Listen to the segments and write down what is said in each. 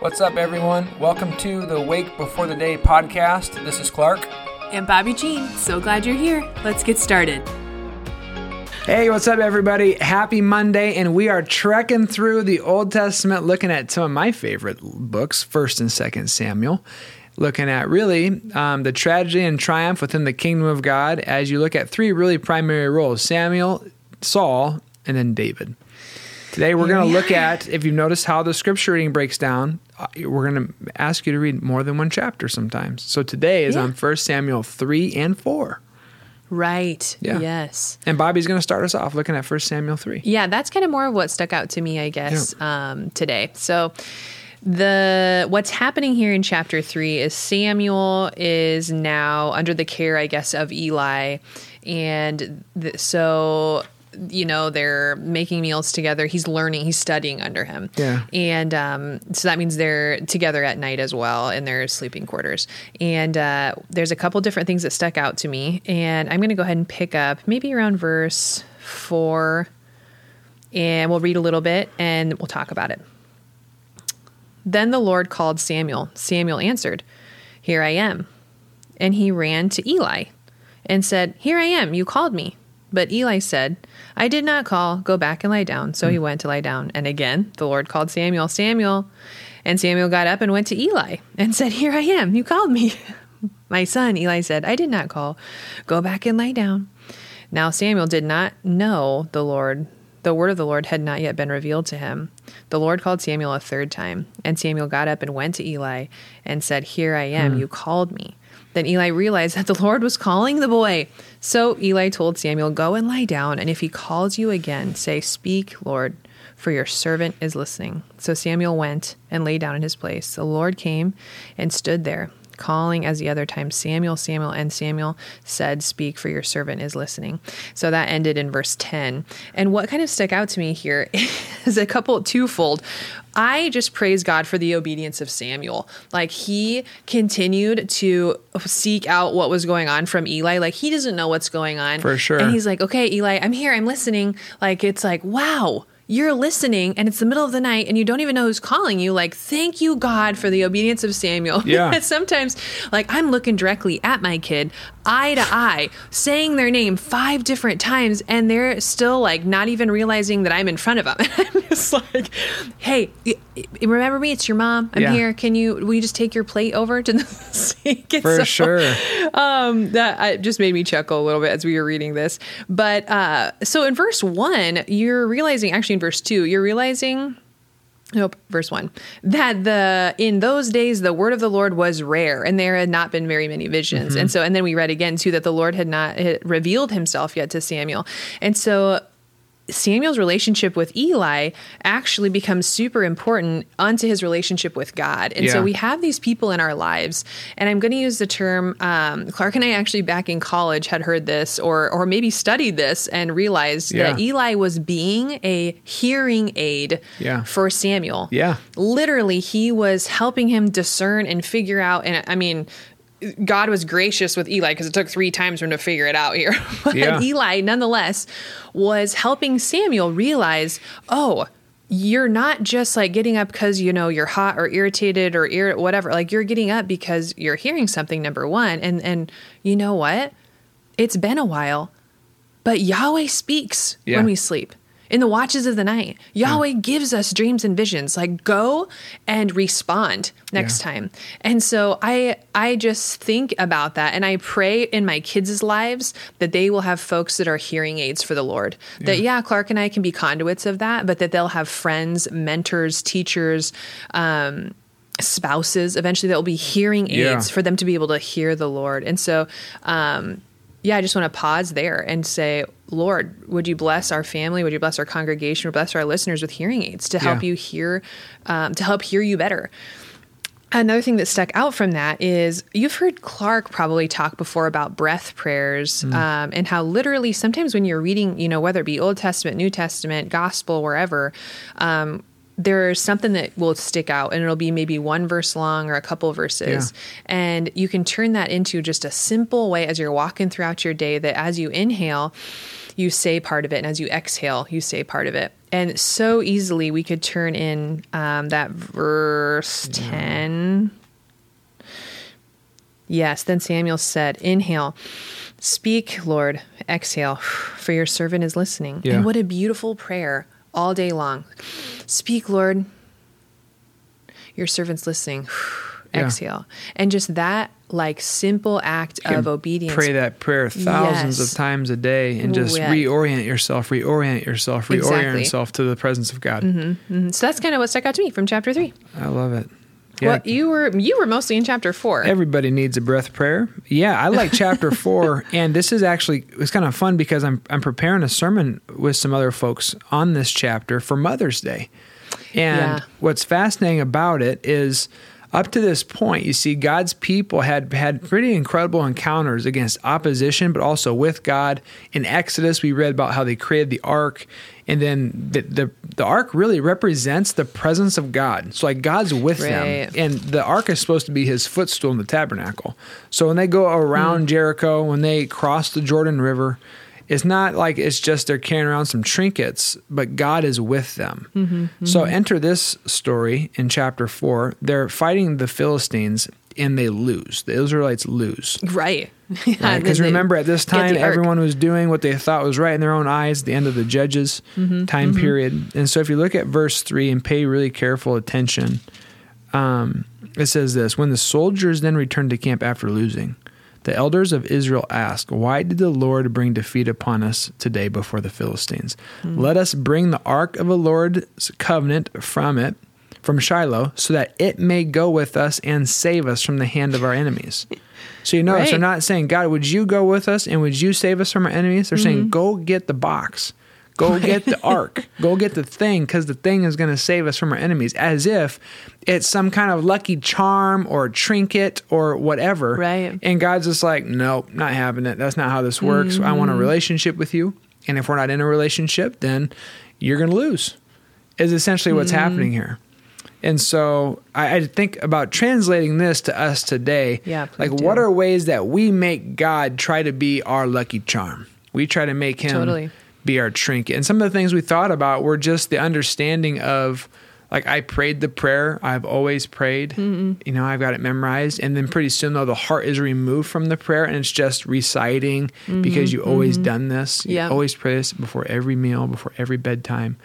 What's up, everyone? Welcome to the Wake Before the Day podcast. This is Clark. And Bobbie Jean, so glad you're here. Let's get started. Hey, what's up, everybody? Happy Monday, and we are trekking through the Old Testament, looking at some of my favorite books, First and Second Samuel. Looking at really um, the tragedy and triumph within the kingdom of God as you look at three really primary roles Samuel, Saul, and then David. Today, we're going to look at, if you've noticed how the scripture reading breaks down, uh, we're going to ask you to read more than one chapter sometimes. So today is Yeah. on 1 Samuel 3 and 4. Right. Yeah. Yes. And Bobbie's going to start us off looking at 1 Samuel 3. Yeah, that's kind of more of what stuck out to me, I guess, um, today. So the what's happening here in chapter three is Samuel is now under the care, I guess, of Eli, and th- so you know they're making meals together. He's learning, he's studying under him, Yeah. and um, so that means they're together at night as well in their sleeping quarters. And uh, there's a couple different things that stuck out to me, and I'm going to go ahead and pick up maybe around verse four, and we'll read a little bit and we'll talk about it. Then the Lord called Samuel. Samuel answered, Here I am. And he ran to Eli and said, Here I am, you called me. But Eli said, I did not call, go back and lie down. So he hmm. went to lie down. And again, the Lord called Samuel, Samuel. And Samuel got up and went to Eli and said, Here I am, you called me. My son, Eli said, I did not call, go back and lie down. Now Samuel did not know the Lord. The word of the Lord had not yet been revealed to him. The Lord called Samuel a third time, and Samuel got up and went to Eli and said, Here I am, hmm. you called me. Then Eli realized that the Lord was calling the boy. So Eli told Samuel, Go and lie down, and if he calls you again, say, Speak, Lord, for your servant is listening. So Samuel went and lay down in his place. The Lord came and stood there calling as the other time Samuel, Samuel, and Samuel said, Speak, for your servant is listening. So that ended in verse 10. And what kind of stuck out to me here is a couple twofold. I just praise God for the obedience of Samuel. Like he continued to seek out what was going on from Eli. Like he doesn't know what's going on. For sure. And he's like, okay, Eli, I'm here. I'm listening. Like it's like, wow you're listening and it's the middle of the night and you don't even know who's calling you like thank you god for the obedience of samuel Yeah. sometimes like i'm looking directly at my kid eye to eye saying their name five different times and they're still like not even realizing that i'm in front of them And i'm just like hey remember me it's your mom i'm Yeah. here can you will you just take your plate over to the sink For so- sure. um, that uh, just made me chuckle a little bit as we were reading this. But uh, so in verse one, you're realizing, actually in verse two, you're realizing. Nope, verse one. That the in those days the word of the Lord was rare, and there had not been very many visions. Mm-hmm. And so, and then we read again too that the Lord had not had revealed Himself yet to Samuel. And so, Samuel's relationship with Eli actually becomes super important onto his relationship with God. And Yeah. so we have these people in our lives. And I'm going to use the term um, Clark and I actually back in college had heard this or, or maybe studied this and realized Yeah. that Eli was being a hearing aid Yeah. for Samuel. Yeah. Literally, he was helping him discern and figure out. And I mean, God was gracious with Eli because it took three times for him to figure it out here. but Yeah. Eli, nonetheless, was helping Samuel realize, oh, you're not just like getting up because you know you're hot or irritated or ir- whatever. Like you're getting up because you're hearing something. Number one, and and you know what? It's been a while, but Yahweh speaks Yeah. when we sleep. In the watches of the night, Yahweh gives us dreams and visions. Like go and respond next Yeah. time. And so I I just think about that and I pray in my kids' lives that they will have folks that are hearing aids for the Lord. That yeah, Clark and I can be conduits of that, but that they'll have friends, mentors, teachers, um spouses eventually that will be hearing aids Yeah. for them to be able to hear the Lord. And so um yeah, I just want to pause there and say, Lord, would you bless our family? Would you bless our congregation? Or bless our listeners with hearing aids to help Yeah. you hear, um, to help hear you better. Another thing that stuck out from that is you've heard Clark probably talk before about breath prayers um, and how literally sometimes when you're reading, you know, whether it be Old Testament, New Testament, Gospel, wherever, um, there's something that will stick out and it'll be maybe one verse long or a couple verses. And you can turn that into just a simple way as you're walking throughout your day that as you inhale, you say part of it. And as you exhale, you say part of it. And so easily we could turn in um, that verse 10. Yes, then Samuel said, Inhale, speak, Lord, exhale, for your servant is listening. Yeah. And what a beautiful prayer all day long. Speak, Lord, your servant's listening. Yeah. Exhale. And just that like simple act of obedience. Pray that prayer thousands Yes. of times a day and just Yeah. reorient yourself, reorient yourself, reorient Exactly. yourself to the presence of God. Mhm. So that's kind of what stuck out to me from chapter three. I love it. Yeah. Well, you were you were mostly in chapter four. Everybody needs a breath prayer. Yeah, I like chapter four, and this is actually it's kind of fun because I'm I'm preparing a sermon with some other folks on this chapter for Mother's Day, and Yeah. what's fascinating about it is up to this point, you see God's people had had pretty incredible encounters against opposition, but also with God. In Exodus, we read about how they created the ark, and then the the, the ark really represents the presence of God. So like God's with them, and the ark is supposed to be his footstool in the tabernacle. So when they go around hmm. Jericho, when they cross the Jordan River, it's not like it's just they're carrying around some trinkets, but God is with them. So enter this story in chapter four. They're fighting the Philistines and they lose. The Israelites lose. right. Because then remember, at this time, everyone was doing what they thought was right in their own eyes. The end of the Judges time period, and so if you look at verse three and pay really careful attention, um, it says this: When the soldiers then returned to camp after losing, the elders of Israel asked, "Why did the Lord bring defeat upon us today before the Philistines? Hmm. Let us bring the ark of the Lord's covenant from it." From Shiloh, so that it may go with us and save us from the hand of our enemies. So you notice Right. they're not saying, God, would you go with us and would you save us from our enemies? They're saying, mm-hmm. go get the box. Go get the ark. Go get the thing because the thing is going to save us from our enemies, as if it's some kind of lucky charm or trinket or whatever. Right. And God's just like, nope, not having it. That's not how this works. I want a relationship with you. And if we're not in a relationship, then you're going to lose, is essentially what's happening here. And so I, I think about translating this to us today. Yeah, like what are ways that we make God try to be our lucky charm? We try to make him Totally. Be our trinket. And some of the things we thought about were just the understanding of like I prayed the prayer I've always prayed. Mm-hmm. You know, I've got it memorized. And then pretty soon though the heart is removed from the prayer and it's just reciting mm-hmm. because you always mm-hmm. done this. You Yeah. always pray this before every meal, before every bedtime.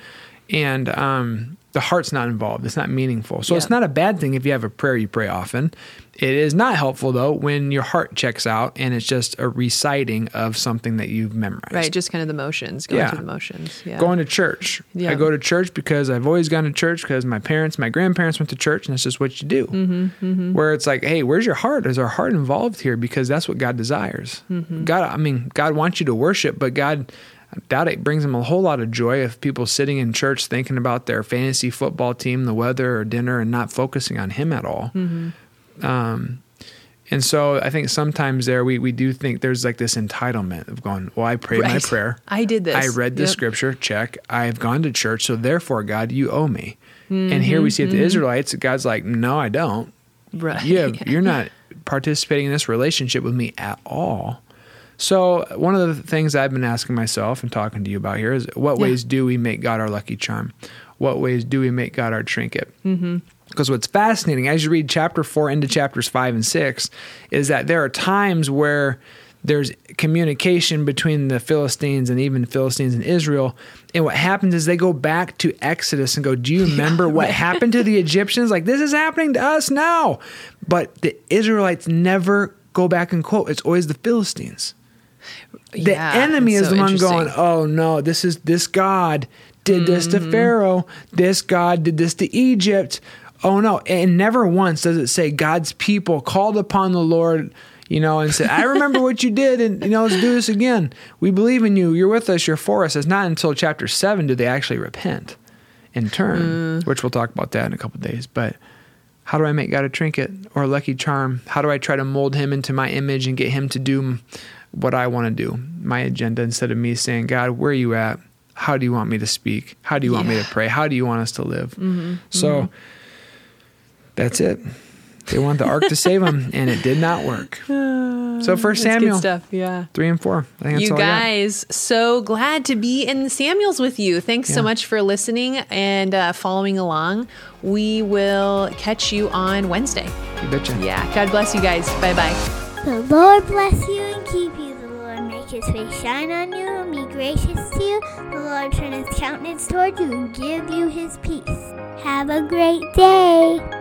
And um the heart's not involved. It's not meaningful. So it's not a bad thing if you have a prayer you pray often. It is not helpful though when your heart checks out and it's just a reciting of something that you've memorized. Right, just kind of the motions, going Yeah. through the motions. Yeah. Going to church. Yeah. I go to church because I've always gone to church because my parents, my grandparents went to church, and that's just what you do. Mm-hmm, Where it's like, hey, where's your heart? Is our heart involved here? Because that's what God desires. Mm-hmm. God, I mean, God wants you to worship, but God, I doubt it brings him a whole lot of joy if people sitting in church thinking about their fantasy football team, the weather, or dinner, and not focusing on Him at all. Mm-hmm. Um, and so I think sometimes there we, we do think there's like this entitlement of going, well, I prayed my prayer. I did this. I read the Yep. scripture, check. I've gone to church, so therefore, God, you owe me. and here we see it the Israelites, God's like, no, I don't. Right. You have, you're not participating in this relationship with me at all. So one of the things I've been asking myself and talking to you about here is, what Yeah. ways do we make God our lucky charm? What ways do we make God our trinket? Mm-hmm. Because what's fascinating as you read chapter four into chapters five and six is that there are times where there's communication between the Philistines and even Philistines and Israel. And what happens is they go back to Exodus and go, Do you remember what happened to the Egyptians? Like, this is happening to us now. But the Israelites never go back and quote, it's always the Philistines. The Yeah, enemy is so the one going, Oh no, this is this God did this Mm-hmm. to Pharaoh. This God did this to Egypt. Oh no. And never once does it say God's people called upon the Lord, you know, and said, I remember what you did, and you know, let's do this again. We believe in you. You're with us, you're for us. It's not until chapter seven do they actually repent and turn, Mm. which we'll talk about that in a couple days. But how do I make God a trinket or a lucky charm? How do I try to mold him into my image and get him to do what I want to do, my agenda, instead of me saying, God, where are you at? How do you want me to speak? How do you want me to pray? How do you want us to live? Mm-hmm. So that's it. They want the ark to save them, and it did not work. So First That's Samuel good stuff. Yeah. three and four. I think that's you all I got. guys, so glad to be in Samuels with you. Thanks so much for listening and uh, following along. We will catch you on Wednesday. You betcha. Yeah. God bless you guys. Bye bye. The Lord bless you and keep you. His face shine on you and be gracious to you. The Lord turn his countenance toward you and give you his peace. Have a great day.